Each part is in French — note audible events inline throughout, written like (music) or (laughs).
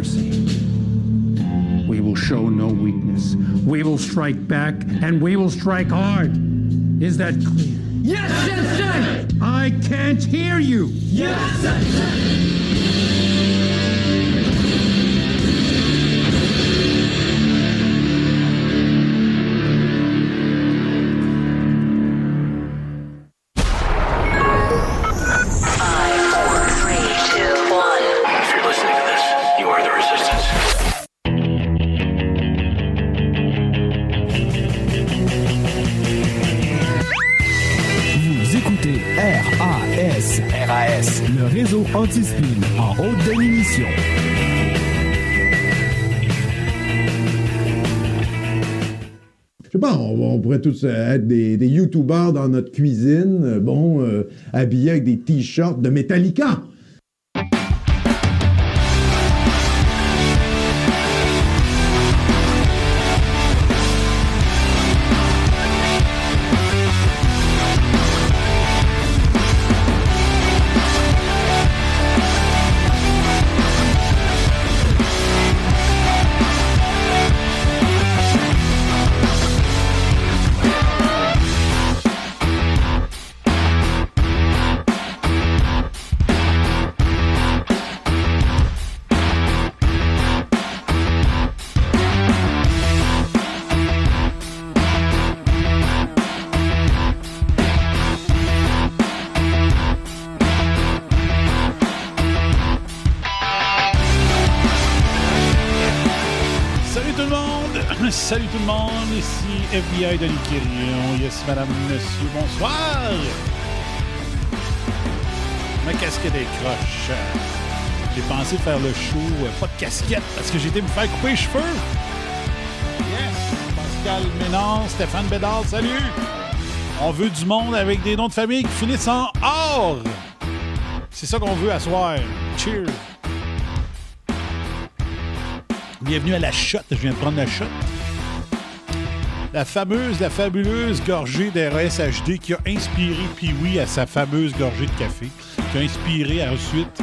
mercy. We will show no weakness. We will strike back, and we will strike hard. Is that clear? Yes, Sensei! I can't hear you! Yes, Sensei! Tous être des, des YouTubers dans notre cuisine, euh, bon, euh, habillés avec des t-shirts de Metallica. Salut tout le monde! Ici FBI de Quirion. Yes, madame, monsieur, bonsoir! Ma casquette est croche. J'ai pensé faire le show, euh, pas de casquette, parce que j'ai été me faire couper les cheveux. Yes! Pascal Ménard, Stéphane Bédard, salut! On veut du monde avec des noms de famille qui finissent en or! C'est ça qu'on veut à soir. Cheers! Bienvenue à la shot. Je viens de prendre la shot. La fameuse, la fabuleuse gorgée d'RSHD qui a inspiré Pee-Wee à sa fameuse gorgée de café. Qui a inspiré ensuite,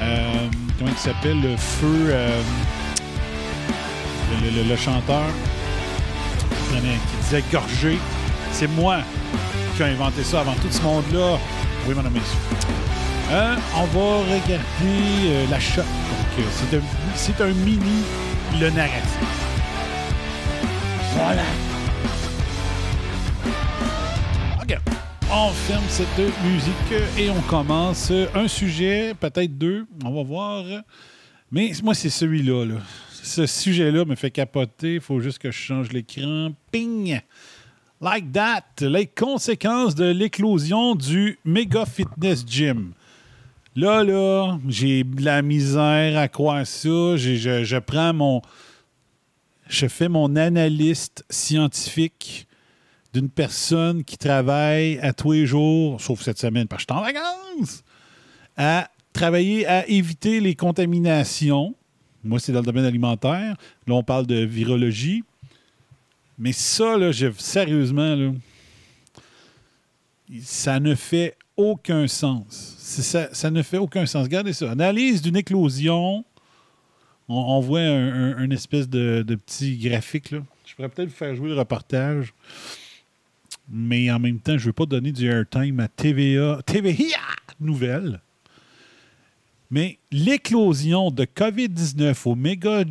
euh, comment il s'appelle, le feu, euh, le, chanteur qui, disait gorgée. C'est moi qui ai inventé ça avant tout ce monde-là. Oui, madame, messieurs. Euh, on va regarder la shot. C'est un mini le narratif. Voilà. OK. On ferme cette musique et on commence un sujet, peut-être deux. On va voir. Mais moi, c'est celui-là. là. Ce sujet-là me fait capoter. Il faut juste que je change l'écran. Ping! Like that. Les conséquences de l'éclosion du Mega Fitness Gym. Là, là, j'ai de la misère à croire ça. J'ai- Je, je prends mon. Je fais mon analyste scientifique d'une personne qui travaille à tous les jours, sauf cette semaine parce que je suis en vacances, à travailler à éviter les contaminations. Moi, c'est dans le domaine alimentaire. Là, on parle de virologie. Mais ça, là, je- sérieusement, là, ça ne fait aucun sens. Ça, ne fait aucun sens. Regardez ça. Analyse d'une éclosion. On, voit un, espèce de, petit graphique. Là. Je pourrais peut-être vous faire jouer le reportage. Mais en même temps, je ne veux pas donner du airtime à TVA. TVA Nouvelle. Mais l'éclosion de COVID-19 au méga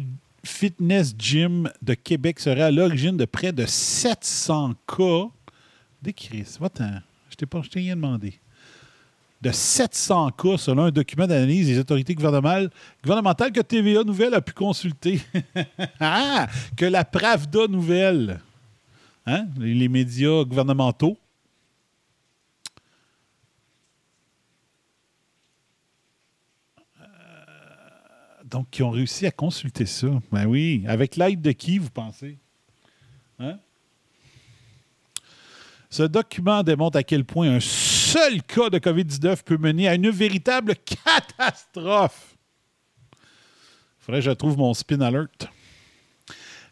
fitness gym de Québec serait à l'origine de près de 700 cas. Des crises. Va-t'en. Je t'ai je t'ai rien demandé. De 700 cas selon un document d'analyse des autorités gouvernementales, que TVA Nouvelle a pu consulter. (laughs) ah! Que la Pravda Nouvelle, hein? les, médias gouvernementaux, donc, qui ont réussi à consulter ça. Ben oui. Avec l'aide de qui, vous pensez? Hein? Ce document démontre à quel point un seul cas de COVID-19 peut mener à une véritable catastrophe. Faudrait que je trouve mon spin alert.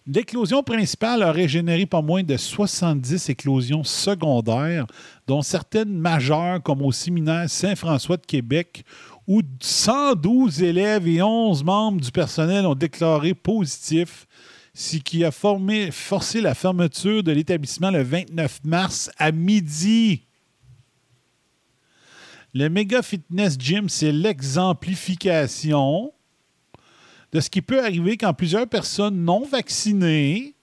L'éclosion principale aurait généré pas moins de 70 éclosions secondaires, dont certaines majeures, comme au séminaire Saint-François de Québec, où 112 élèves et 11 membres du personnel ont déclaré positif, ce qui a forcé la fermeture de l'établissement le 29 mars à midi. Le Mega Fitness Gym, c'est l'exemplification de ce qui peut arriver quand plusieurs personnes non vaccinées,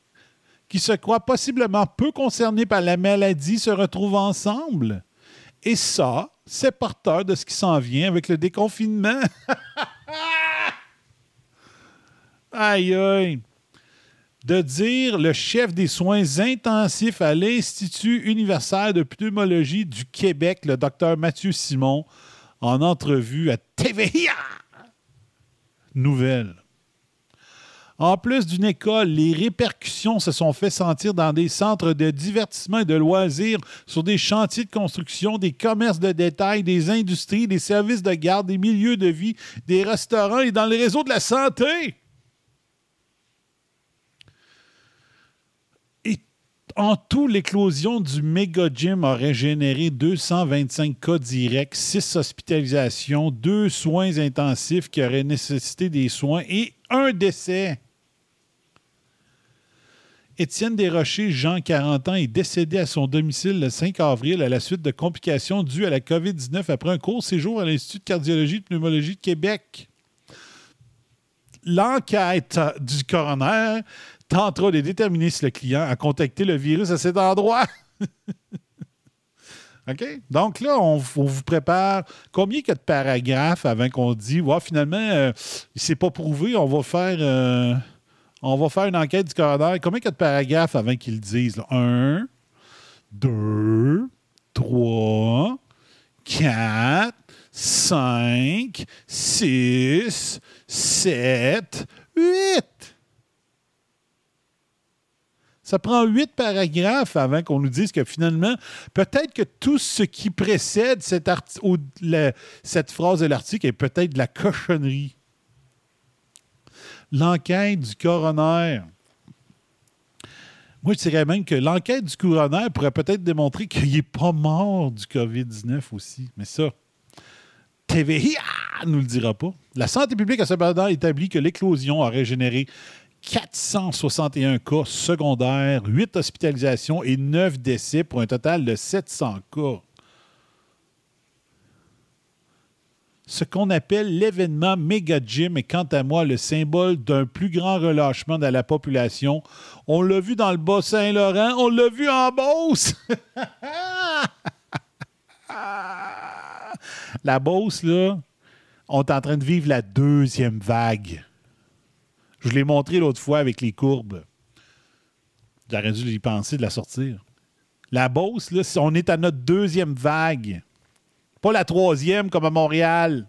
qui se croient possiblement peu concernées par la maladie, se retrouvent ensemble. Et ça, c'est porteur de ce qui s'en vient avec le déconfinement. (laughs) aïe, aïe. De dire le chef des soins intensifs à l'Institut universel de pneumologie du Québec, le docteur Mathieu Simon, en entrevue à TVA. Nouvelle. En plus d'une école, les répercussions se sont fait sentir dans des centres de divertissement et de loisirs, sur des chantiers de construction, des commerces de détail, des industries, des services de garde, des milieux de vie, des restaurants et dans le réseau de la santé. En tout, l'éclosion du méga gym aurait généré 225 cas directs, 6 hospitalisations, 2 soins intensifs qui auraient nécessité des soins et un décès. Étienne Desrochers, Jean, 40 ans, est décédé à son domicile le 5 avril à la suite de complications dues à la COVID-19 après un court séjour à l'Institut de cardiologie et de pneumologie de Québec. L'enquête du coroner tentera de déterminer si le client a contacté le virus à cet endroit. (laughs) OK? Donc là, on, vous prépare combien il y a de paragraphes avant qu'on dise, ouais, finalement, euh, c'est pas prouvé, on va faire. euh, on va faire une enquête du coroner. Combien il y a de paragraphes avant qu'ils le disent? Un, deux, trois, quatre, cinq, six, sept, huit. Ça prend huit paragraphes avant qu'on nous dise que finalement, peut-être que tout ce qui précède cette, phrase de l'article est peut-être de la cochonnerie. L'enquête du coroner. Moi, je dirais même que l'enquête du coroner pourrait peut-être démontrer qu'il n'est pas mort du COVID-19 aussi. Mais ça, TVA ne nous le dira pas. La santé publique a cependant établi que l'éclosion aurait généré 461 cas secondaires, 8 hospitalisations et 9 décès pour un total de 700 cas. Ce qu'on appelle l'événement Mega Gym est quant à moi le symbole d'un plus grand relâchement de la population. On l'a vu dans le Bas-Saint-Laurent, on l'a vu en Beauce. (laughs) la Beauce, là, on est en train de vivre la deuxième vague. Je l'ai montré l'autre fois avec les courbes. J'aurais dû y penser de la sortir. La Beauce, là, on est à notre deuxième vague. Pas la troisième comme à Montréal.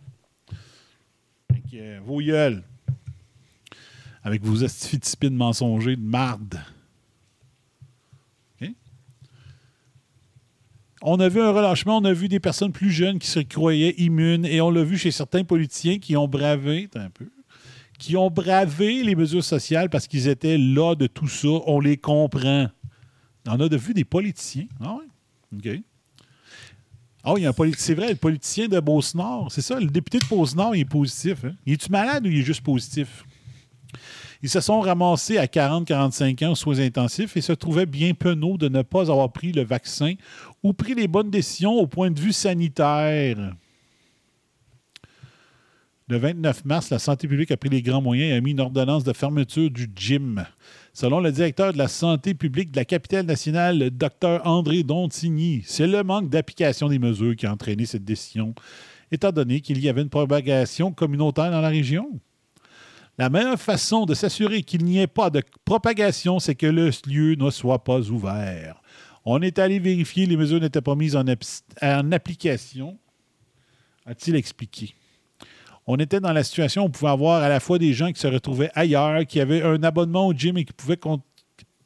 Euh, vos gueules. Avec vos astifiticipines mensongers de marde. On a vu un relâchement, on a vu des personnes plus jeunes qui se croyaient immunes et on l'a vu chez certains politiciens qui ont bravé, un peu, qui ont bravé les mesures sociales parce qu'ils étaient là de tout ça. On les comprend. On a de vu des politiciens. Ah oui? OK. Ah, il y a un politi- c'est vrai, le politicien de Beauce-Nord, c'est ça, le député de Beauce-Nord, il est positif. Hein? Il est-tu malade ou il est juste positif? Ils se sont ramassés à 40-45 ans aux soins intensifs et se trouvaient bien penauds de ne pas avoir pris le vaccin ou pris les bonnes décisions au point de vue sanitaire. Le 29 mars, la santé publique a pris les grands moyens et a mis une ordonnance de fermeture du gym. Selon le directeur de la santé publique de la capitale nationale, le Dr André Dontigny, c'est le manque d'application des mesures qui a entraîné cette décision, étant donné qu'il y avait une propagation communautaire dans la région. La meilleure façon de s'assurer qu'il n'y ait pas de propagation, c'est que le lieu ne soit pas ouvert. On est allé vérifier, les mesures n'étaient pas mises en, en application, a-t-il expliqué? On était dans la situation où on pouvait avoir à la fois des gens qui se retrouvaient ailleurs, qui avaient un abonnement au gym et qui pouvaient con-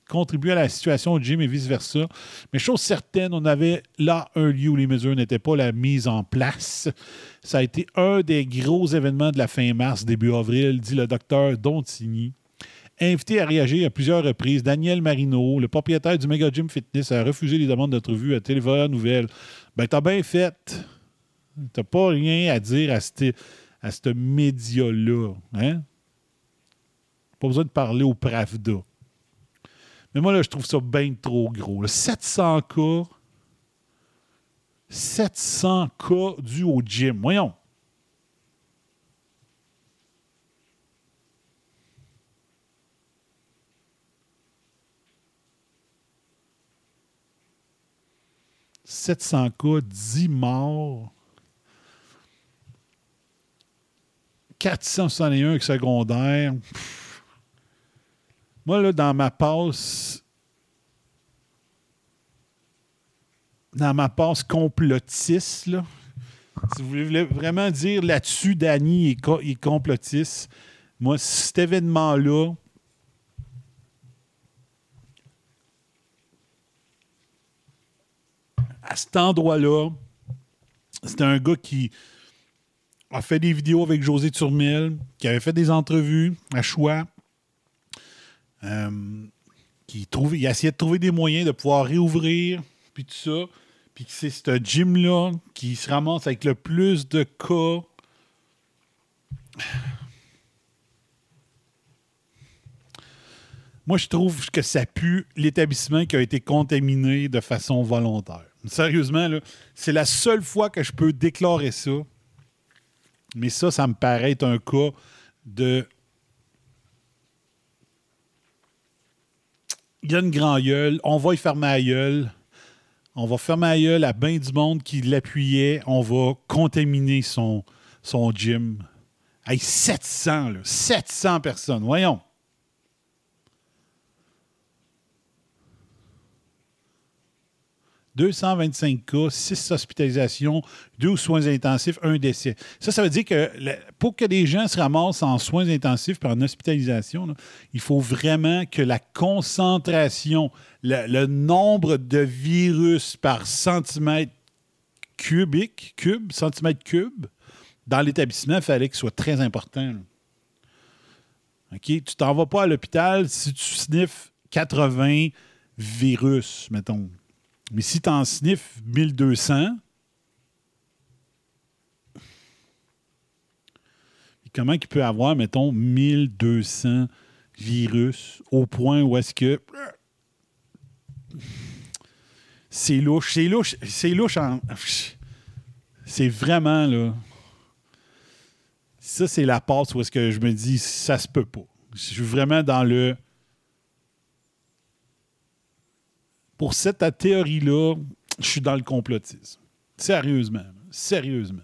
contribuer à la situation au gym et vice-versa. Mais chose certaine, on avait là un lieu où les mesures n'étaient pas la mise en place. Ça a été un des gros événements de la fin mars, début avril, dit le docteur Dontigny. Invité à réagir à plusieurs reprises, Daniel Marino, le propriétaire du Mega Gym Fitness, a refusé les demandes d'entrevue à Télévoix Nouvelle. Ben, t'as bien fait. T'as pas rien à dire à ce à ce média-là. Hein? Pas besoin de parler au Pravda. Mais moi, là, je trouve ça bien trop gros. là. 700 cas. 700 cas dus au gym. Voyons. « 700 cas, 10 morts. 461 secondaires. Pff. Moi, là, dans ma passe, dans ma passe complotiste, là, si vous voulez vraiment dire là-dessus, Danny est, co- est complotiste, moi, cet événement-là, à cet endroit-là, c'était un gars qui a fait des vidéos avec José Turmel, qui avait fait des entrevues à choix, euh, qui trouvait, il a essayé de trouver des moyens de pouvoir réouvrir, puis tout ça. Puis que c'est ce gym-là qui se ramasse avec le plus de cas. Moi, je trouve que ça pue l'établissement qui a été contaminé de façon volontaire. Sérieusement, c'est la seule fois que je peux déclarer ça. Mais ça, ça me paraît être un cas de. Il y a une grand gueule, on va y fermer la gueule. On va fermer la gueule à bien du monde qui l'appuyait. On va contaminer son, son gym. Hey, 700, là, 700 personnes, voyons. « 225 cas, 6 hospitalisations, 2 soins intensifs, 1 décès. Ça, ça veut dire que pour que des gens se ramassent en soins intensifs et en hospitalisation, il faut vraiment que la concentration, le, le nombre de virus par centimètre cubique, cube, centimètre cube, dans l'établissement, il fallait qu'il soit très important. là. OK? Tu t'en vas pas à l'hôpital si tu sniffes 80 virus, mettons. Mais si tu en sniffes 1200, et comment il peut avoir, mettons, 1200 virus au point où est-ce que. C'est louche. C'est louche. C'est louche en. C'est vraiment, là. Ça, c'est la passe où est-ce que je me dis, ça se peut pas. Je suis vraiment dans le. Pour cette théorie-là, je suis dans le complotisme. Sérieusement. Sérieusement.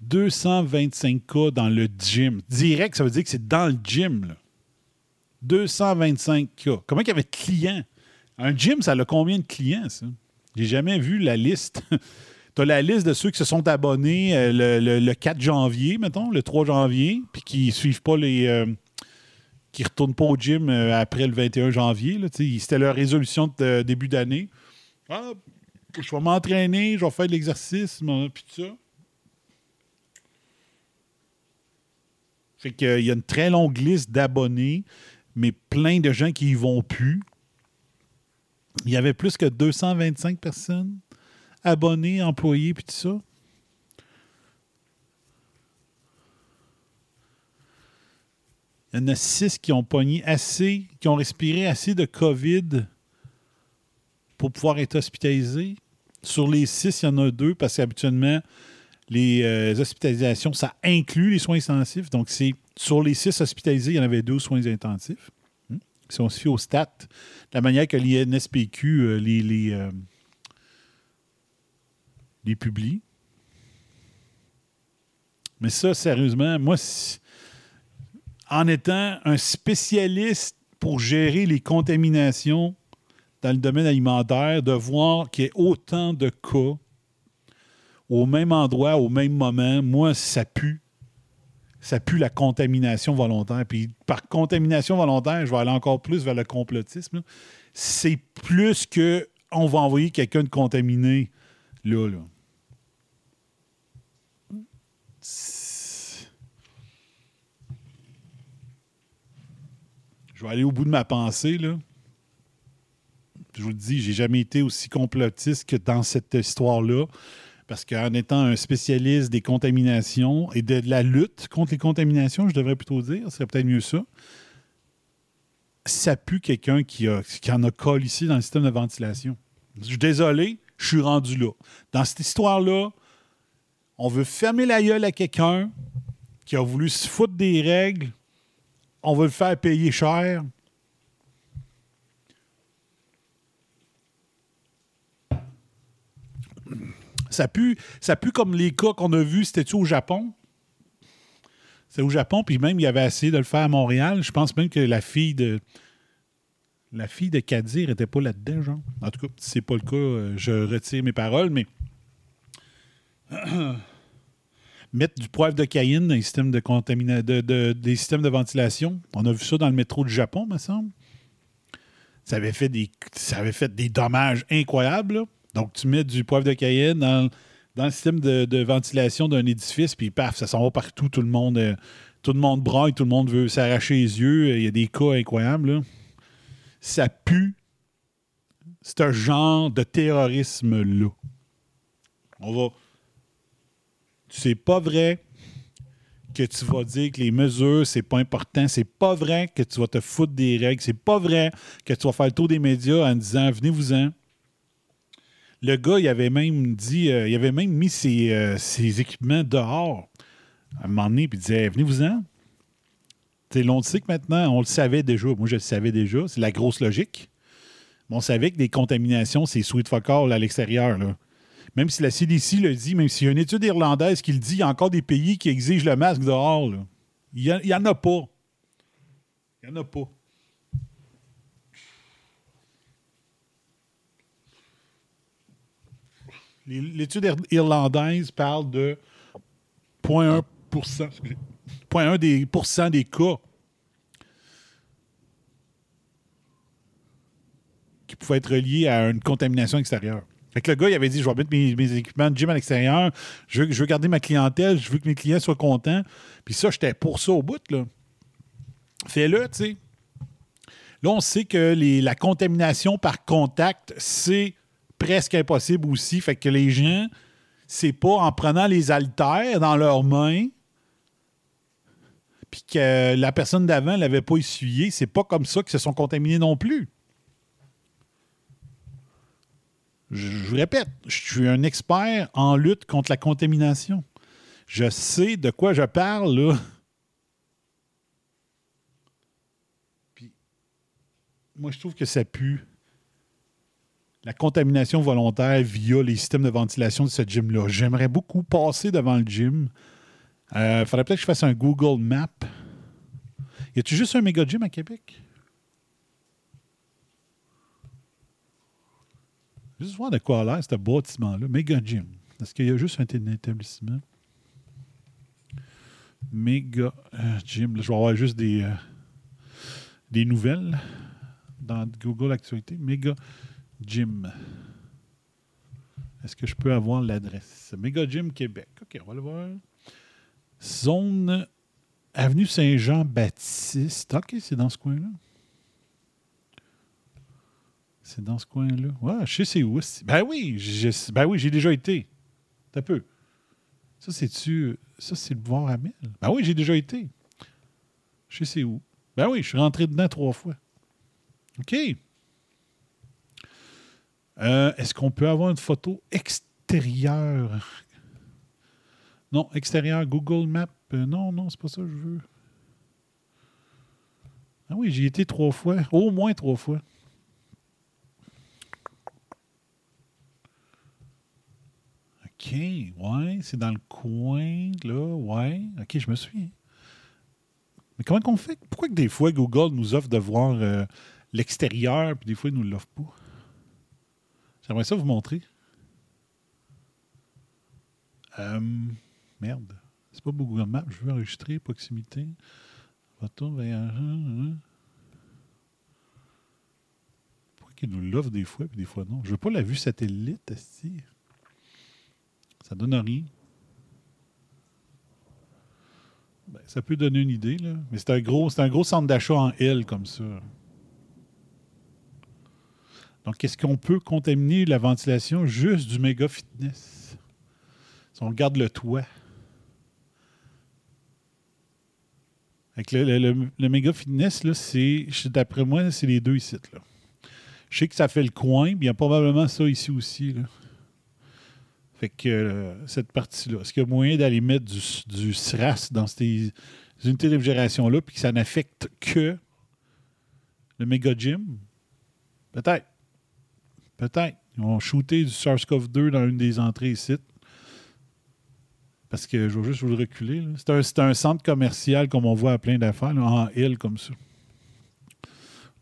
225 cas dans le gym. Direct, ça veut dire que c'est dans le gym. Là. 225 cas. Comment il y avait de clients? Un gym, ça a combien de clients, ça? J'ai jamais vu la liste. (laughs) tu as la liste de ceux qui se sont abonnés euh, le 4 janvier, mettons, le 3 janvier, puis qui suivent pas les. euh, qui retournent pas au gym euh, après le 21 janvier. C'était leur résolution de euh, début d'année. Ah, je vais m'entraîner, je vais faire de l'exercice, puis tout ça. Fait qu'il y a une très longue liste d'abonnés, mais plein de gens qui y vont plus. Il y avait plus que 225 personnes abonnés, employés, puis tout ça. Il y en a six qui ont pogné assez, qui ont respiré assez de COVID pour pouvoir être hospitalisés. Sur les six, il y en a deux parce qu'habituellement, les euh, hospitalisations, ça inclut les soins intensifs. Donc, c'est sur les six hospitalisés, il y en avait deux soins intensifs. Hmm? Si on se fie au stat, la manière que l'INSPQ euh, les, euh, les publie. Mais ça, sérieusement, moi, si- en étant un spécialiste pour gérer les contaminations dans le domaine alimentaire, de voir qu'il y ait autant de cas au même endroit, au même moment, moi, ça pue. Ça pue la contamination volontaire. Puis par contamination volontaire, je vais aller encore plus vers le complotisme. C'est plus que on va envoyer quelqu'un de contaminé là. là. Je vais aller au bout de ma pensée, là. Je vous le dis, j'ai jamais été aussi complotiste que dans cette histoire-là. Parce qu'en étant un spécialiste des contaminations et de la lutte contre les contaminations, je devrais plutôt dire, ce serait peut-être mieux ça, ça pue quelqu'un qui, qui en a collé ici dans le système de ventilation. Je suis désolé, je suis rendu là. Dans cette histoire-là, on veut fermer la gueule à quelqu'un qui a voulu se foutre des règles. On veut le faire payer cher. Ça pue, ça comme les cas qu'on a vus, c'était-tu au Japon? C'est au Japon, puis même il y avait essayé de le faire à Montréal. Je pense même que la fille de. La fille de Kadir n'était pas là-dedans, genre. En tout cas, si c'est pas le cas, euh, je retire mes paroles, mais. (clears throat) Mettre du poivre de Cayenne dans les systèmes de contamina- de- de- des systèmes de ventilation. On a vu ça dans le métro du Japon, me semble. Ça avait fait des, ça avait fait des dommages incroyables. Donc, tu mets du poivre de Cayenne dans, dans le système de, de ventilation d'un édifice, puis paf, ça s'en va partout. Tout le monde, euh, tout le monde tout le monde veut s'arracher les yeux. Il y a des cas incroyables. Ça pue ce genre de terrorisme-là. On va. C'est pas vrai que tu vas dire que les mesures, c'est pas important. C'est pas vrai que tu vas te foutre des règles. C'est pas vrai que tu vas faire le tour des médias en disant venez-vous-en. Le gars, il avait même dit, euh, il avait même mis ses, euh, ses équipements dehors à un moment donné, puis il disait venez-vous-en. On le sait que maintenant, on le savait déjà. Moi, je le savais déjà. C'est la grosse logique. Mais on savait que des contaminations, c'est sweet fuck à l'extérieur. là. Même si la CDC le dit, même s'il y a une étude irlandaise qui le dit, il y a encore des pays qui exigent le masque dehors. Il n'y en a pas. Il n'y en a pas. L'étude ir- irlandaise parle de 0.1 excusez, 0.1 des, pourcent des cas qui pouvaient être reliés à une contamination extérieure. Fait que le gars, il avait dit Je vais mettre mes, équipements de gym à l'extérieur, je veux, garder ma clientèle, je veux que mes clients soient contents. Puis ça, j'étais pour ça au bout. là. Fais-le, tu sais. Là, on sait que la contamination par contact, c'est presque impossible aussi. Fait que les gens, c'est pas en prenant les haltères dans leurs mains, puis que la personne d'avant l'avait pas essuyé, c'est pas comme ça qu'ils se sont contaminés non plus. Je, vous répète, je suis un expert en lutte contre la contamination. Je sais de quoi je parle, là. Puis, moi, je trouve que ça pue la contamination volontaire via les systèmes de ventilation de ce gym-là. J'aimerais beaucoup passer devant le gym. Il faudrait peut-être que je fasse un Google Map. Y a-tu juste un méga gym à Québec? Juste voir de quoi a l'air ce bâtiment-là. Méga gym. Est-ce qu'il y a juste un établissement? Méga euh, gym. Je vais avoir juste des, euh, des nouvelles dans Google Actualité. Méga gym. Est-ce que je peux avoir l'adresse? Méga Gym Québec. OK, on va le voir. Zone Avenue Saint-Jean-Baptiste. OK, c'est dans ce coin-là. C'est dans ce coin-là. Ouais, je sais où. c'est- Ben oui, je- ben oui, j'ai déjà été. T'as peu. Ça, c'est-tu. Ça, c'est le boulevard Amel. Ben oui, j'ai déjà été. Je sais c'est où. Ben oui, je suis rentré dedans trois fois. OK. Euh, Est-ce qu'on peut avoir une photo extérieure? Non, extérieure, Google Maps. euh, non, non, c'est pas ça que je veux. Ah oui, j'y été trois fois. Au moins trois fois. OK, ouais, c'est dans le coin, là, ouais. OK, je me souviens. Mais comment qu'on fait? Pourquoi que des fois Google nous offre de voir euh, l'extérieur, puis des fois il nous l'offre pas? J'aimerais ça vous montrer. Euh, merde. C'est pas Google Maps. Je veux enregistrer proximité. Retour vers. hein, Pourquoi qu'il nous l'offre des fois et des fois non? Je veux pas la vue satellite, esti. Ça donne rien. Ben, ça peut donner une idée, là. Mais c'est un gros, c'est un gros centre d'achat en L comme ça. Donc, est-ce qu'on peut contaminer la ventilation juste du méga fitness? Si on regarde le toit. Avec le, le- méga fitness, là, c'est, d'après moi, c'est les deux ici. Je sais que ça fait le coin, a probablement ça ici aussi. Euh, cette partie-là, est-ce qu'il y a moyen d'aller mettre du, du SRAS dans ces unités de réfrigération-là, puis que ça n'affecte que le méga gym? Peut-être. Peut-être. Ils vont shooter du SARS-CoV-2 dans une des entrées ici. Parce que je vais juste vous le reculer. C'est un, un centre commercial comme on voit à plein d'affaires, en L comme ça.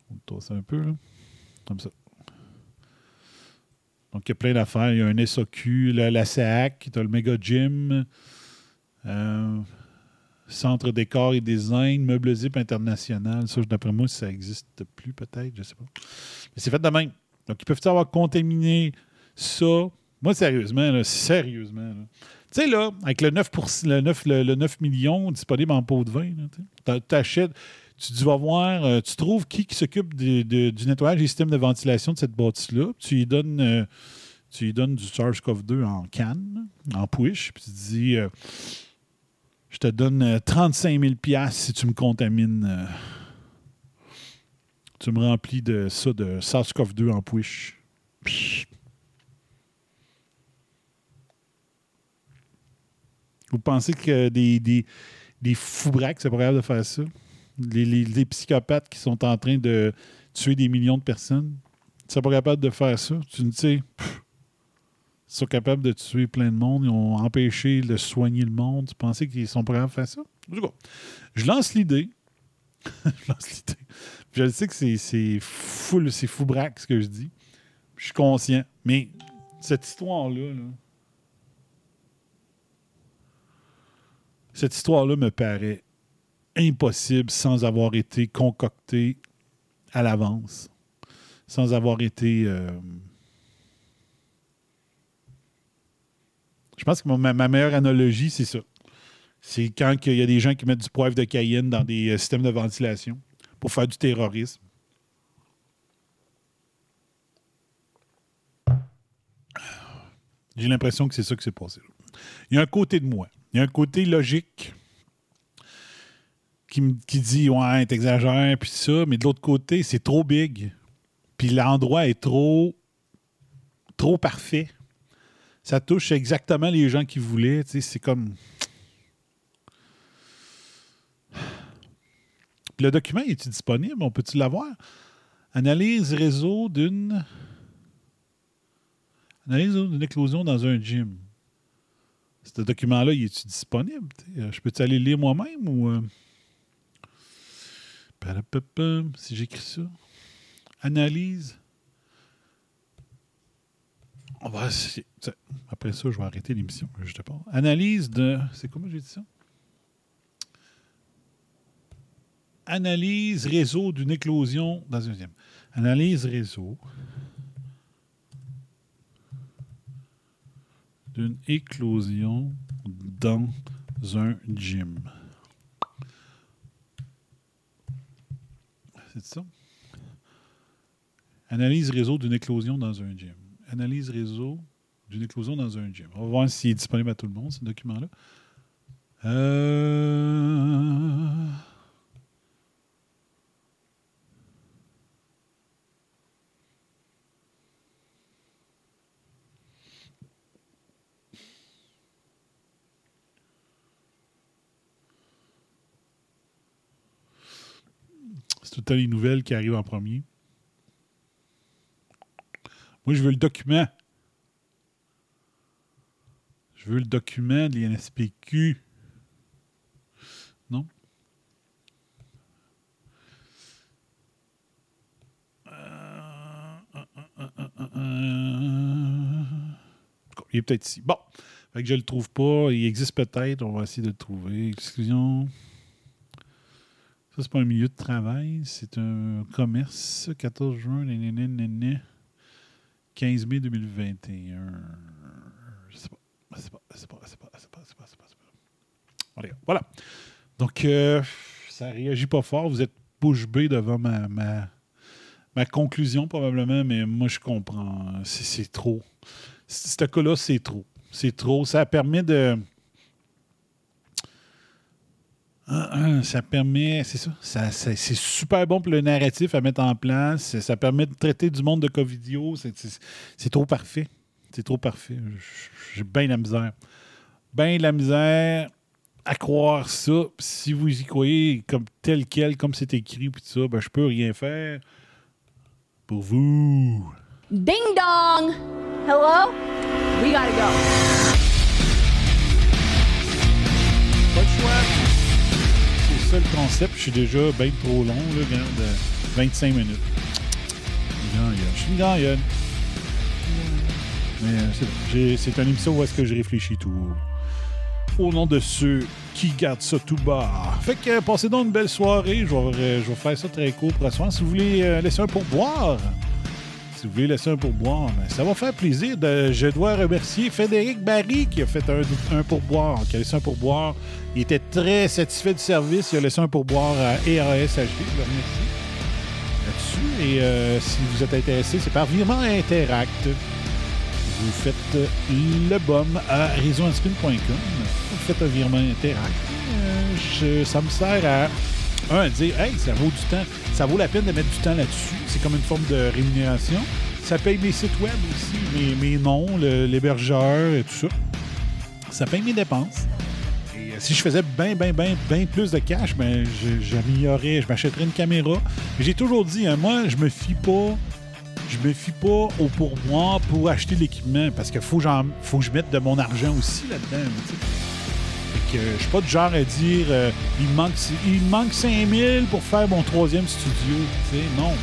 On le un peu, là. Comme ça. Donc, il y a plein d'affaires. Il y a un SOQ, la, la tu as le Mega Gym, euh, Centre décor et design, Meuble Zip International. Ça, d'après moi, ça n'existe plus, peut-être, je sais pas. Mais c'est fait de même. Donc, ils peuvent avoir contaminé ça? Moi, sérieusement, là, sérieusement. là. Tu sais, là, avec le 9, pour- le 9, le, le 9 millions disponible en pot de vin, tu t'achètes, tu dis, vas voir, euh, tu trouves qui, qui s'occupe de- du nettoyage des systèmes de ventilation de cette bâtisse-là, tu lui donnes, euh, tu donnes du SARS-CoV-2 en canne, en push, puis tu dis, euh, je te donne euh, 35 000 piastres si tu me contamines. tu me remplis de ça, de SARS-CoV-2 en push. Vous pensez que des, des, des fous c'est pas capable de faire ça? Les, psychopathes qui sont en train de tuer des millions de personnes, ils sont pas capables de faire ça. Tu sais, pff, ils sont capables de tuer plein de monde, ils ont empêché de soigner le monde. Tu pensais qu'ils sont capables de faire ça? Je lance l'idée. (laughs) je lance l'idée. Je sais que c'est, fou, c'est fou braque ce que je dis. Je suis conscient. Mais cette histoire-là, là, cette histoire-là me paraît impossible sans avoir été concoctée à l'avance, sans avoir été. euh, Je pense que ma, meilleure analogie, c'est ça. C'est quand il y a des gens qui mettent du poivre de Cayenne dans des euh, systèmes de ventilation pour faire du terrorisme. J'ai l'impression que c'est ça qui s'est passé. Il y a un côté de moi. Il y a un côté logique qui, qui dit Ouais, t'exagères, puis ça, mais de l'autre côté, c'est trop big. Puis l'endroit est trop trop parfait. Ça touche exactement les gens qui voulaient. C'est comme. Puis le document est disponible? On peut-tu l'avoir? Analyse réseau d'une. Analyse d'une éclosion dans un gym. Ce document-là, il est-tu disponible? Euh, Je peux-tu aller le lire moi-même ou. Si j'écris ça. Analyse. On va essayer. Après ça, je vais arrêter l'émission. Je te. Analyse de. C'est comment j'ai dit ça? Analyse réseau d'une éclosion dans un gym. Analyse réseau d'une éclosion dans un gym. C'est ça? Analyse réseau d'une éclosion dans un gym. Analyse réseau d'une éclosion dans un gym. On va voir s'il est disponible à tout le monde, ce document-là. Euh... tout le temps les nouvelles qui arrivent en premier. Moi, je veux le document. Je veux le document de l'INSPQ. Non? Il est peut-être ici. Bon. Fait que je le trouve pas. Il existe peut-être. On va essayer de le trouver. Exclusion. Ça, c'est pas un milieu de travail. C'est un commerce. 14 juin. nénéné, néné. 15 mai 2021. Je sais pas. Je sais pas. Je sais pas. Je sais pas. Voilà. Donc, euh, ça réagit pas fort. Vous êtes bouche bée devant ma, ma, conclusion probablement, mais moi je comprends. C'est trop. Ce cas-là, c'est trop. C'est trop. Ça permet de. Ça permet, c'est ça, ça- ça- c'est super bon pour le narratif à mettre en place. Ça permet de traiter du monde de Covidio. C'est- C'est c'est trop parfait. C'est trop parfait. J'ai bien la misère. Ben la misère à croire ça. Si vous y croyez comme tel quel, comme c'est écrit, puis tout ça, ben je peux rien faire pour vous. Ding dong! Hello? We gotta go. C'est le concept. Je suis déjà bien trop long, là, regarde. euh, 25 minutes. Une gagnonne. Je suis une. Mais euh, c'est une émission où est-ce que je réfléchis tout. Au nom de ceux qui gardent ça tout bas. Fait que euh, passez donc une belle soirée. Je vais, euh, je vais faire ça très court pour la soirée. Si vous voulez euh, laisser un pourboire, si vous voulez laisser un pourboire, ça va faire plaisir. Je dois remercier Frédéric Barry qui a fait un, un pourboire, qui a laissé un pourboire. Il était très satisfait du service. Il a laissé un pourboire à ERAS HD. Je là-dessus. Et euh, si vous êtes intéressé, c'est par virement Interact. Vous faites euh, le bum à réseauanspin.com. Vous faites un virement Interact. Euh, je- ça me sert à un, dire, hey, ça vaut du temps. Ça vaut la peine de mettre du temps là-dessus. C'est comme une forme de rémunération. Ça paye mes sites web aussi, mes, noms, l'hébergeur et tout ça. Ça paye mes dépenses. Et euh, si je faisais bien, bien, bien, bien plus de cash, ben, j'améliorerais, je m'achèterais une caméra. J'ai toujours dit, hein, moi, je me fie pas. Je me fie pas au pourboire pour acheter l'équipement parce faut, que j'en- faut que je mette de mon argent aussi là-dedans. Que, je suis pas du genre à dire euh, il, me manque, il manque 5000 pour faire mon troisième studio. tu sais. Non.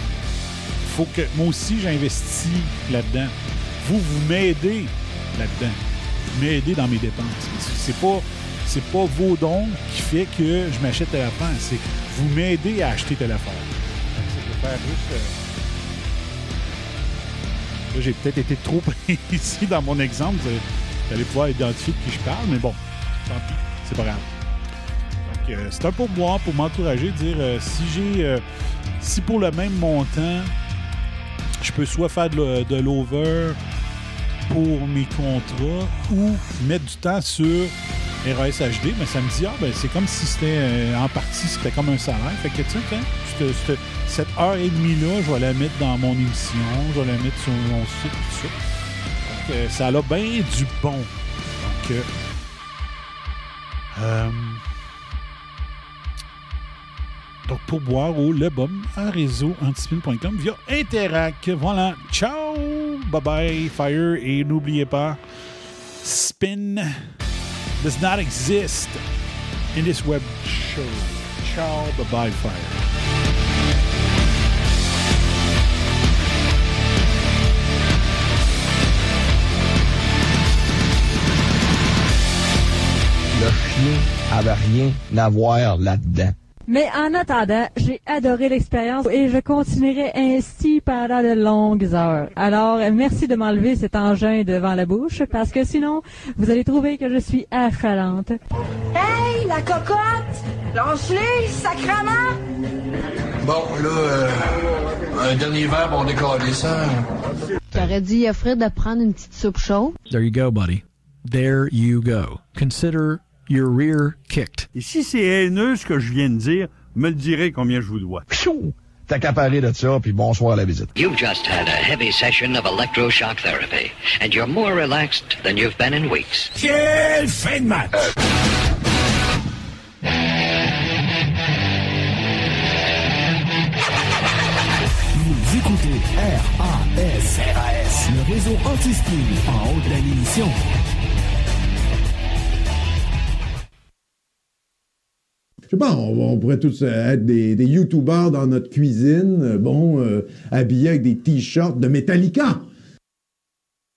Faut que moi aussi j'investis là-dedans. Vous, vous m'aidez là-dedans. Vous m'aidez dans mes dépenses. C'est pas, c'est pas vos dons qui fait que je m'achète telle affaire. C'est vous m'aidez à acheter telle affaire. Euh, j'ai peut-être été trop (laughs) précis dans mon exemple. Vous allez pouvoir identifier de qui je parle, mais bon, tant pis, c'est pas grave. Euh, c'est un pourboire pour m'encourager, dire euh, si j'ai. euh, si pour le même montant, je peux soit faire de, l'over pour mes contrats ou mettre du temps sur RAS HD, mais ça me dit, ah, ben, c'est comme si c'était en partie, c'était comme un salaire. Fait que, tu sais, cette- cette- heure et demie-là, je vais la mettre dans mon émission, je vais la mettre sur mon site, tout ça. Donc, ça a bien du bon. Donc, euh, donc pour boire au Le Bum à réseau antispin.com via Interac. Voilà. Ciao! Bye bye, Fire. Et n'oubliez pas, Spin does not exist in this web show. Ciao, bye bye, Fire. Le chien avait rien à voir là-dedans. Mais en attendant, j'ai adoré l'expérience et je continuerai ainsi pendant de longues heures. Alors, merci de m'enlever cet engin devant la bouche parce que sinon, vous allez trouver que je suis affalante. Hey, la cocotte! Lance-les, sacrement! Bon, là, euh, un dernier verre, on décolle ça. J'aurais dit à Fred de prendre une petite soupe chaude? There you go, buddy. There you go. Consider your rear kicked. Et si c'est haineux ce que je viens de dire, me le direz combien je vous dois. Qu'à parler de ça, puis bonsoir à la visite. You've just had a heavy session of electroshock therapy, and you're more relaxed than you've been in weeks. Quelle fin de match! Vous écoutez RAS, RAS, le réseau anti-spin en haut de l'émission. Je sais pas, on, pourrait tous euh, être des, des YouTubers dans notre cuisine, euh, bon, euh, habillés avec des t-shirts de Metallica.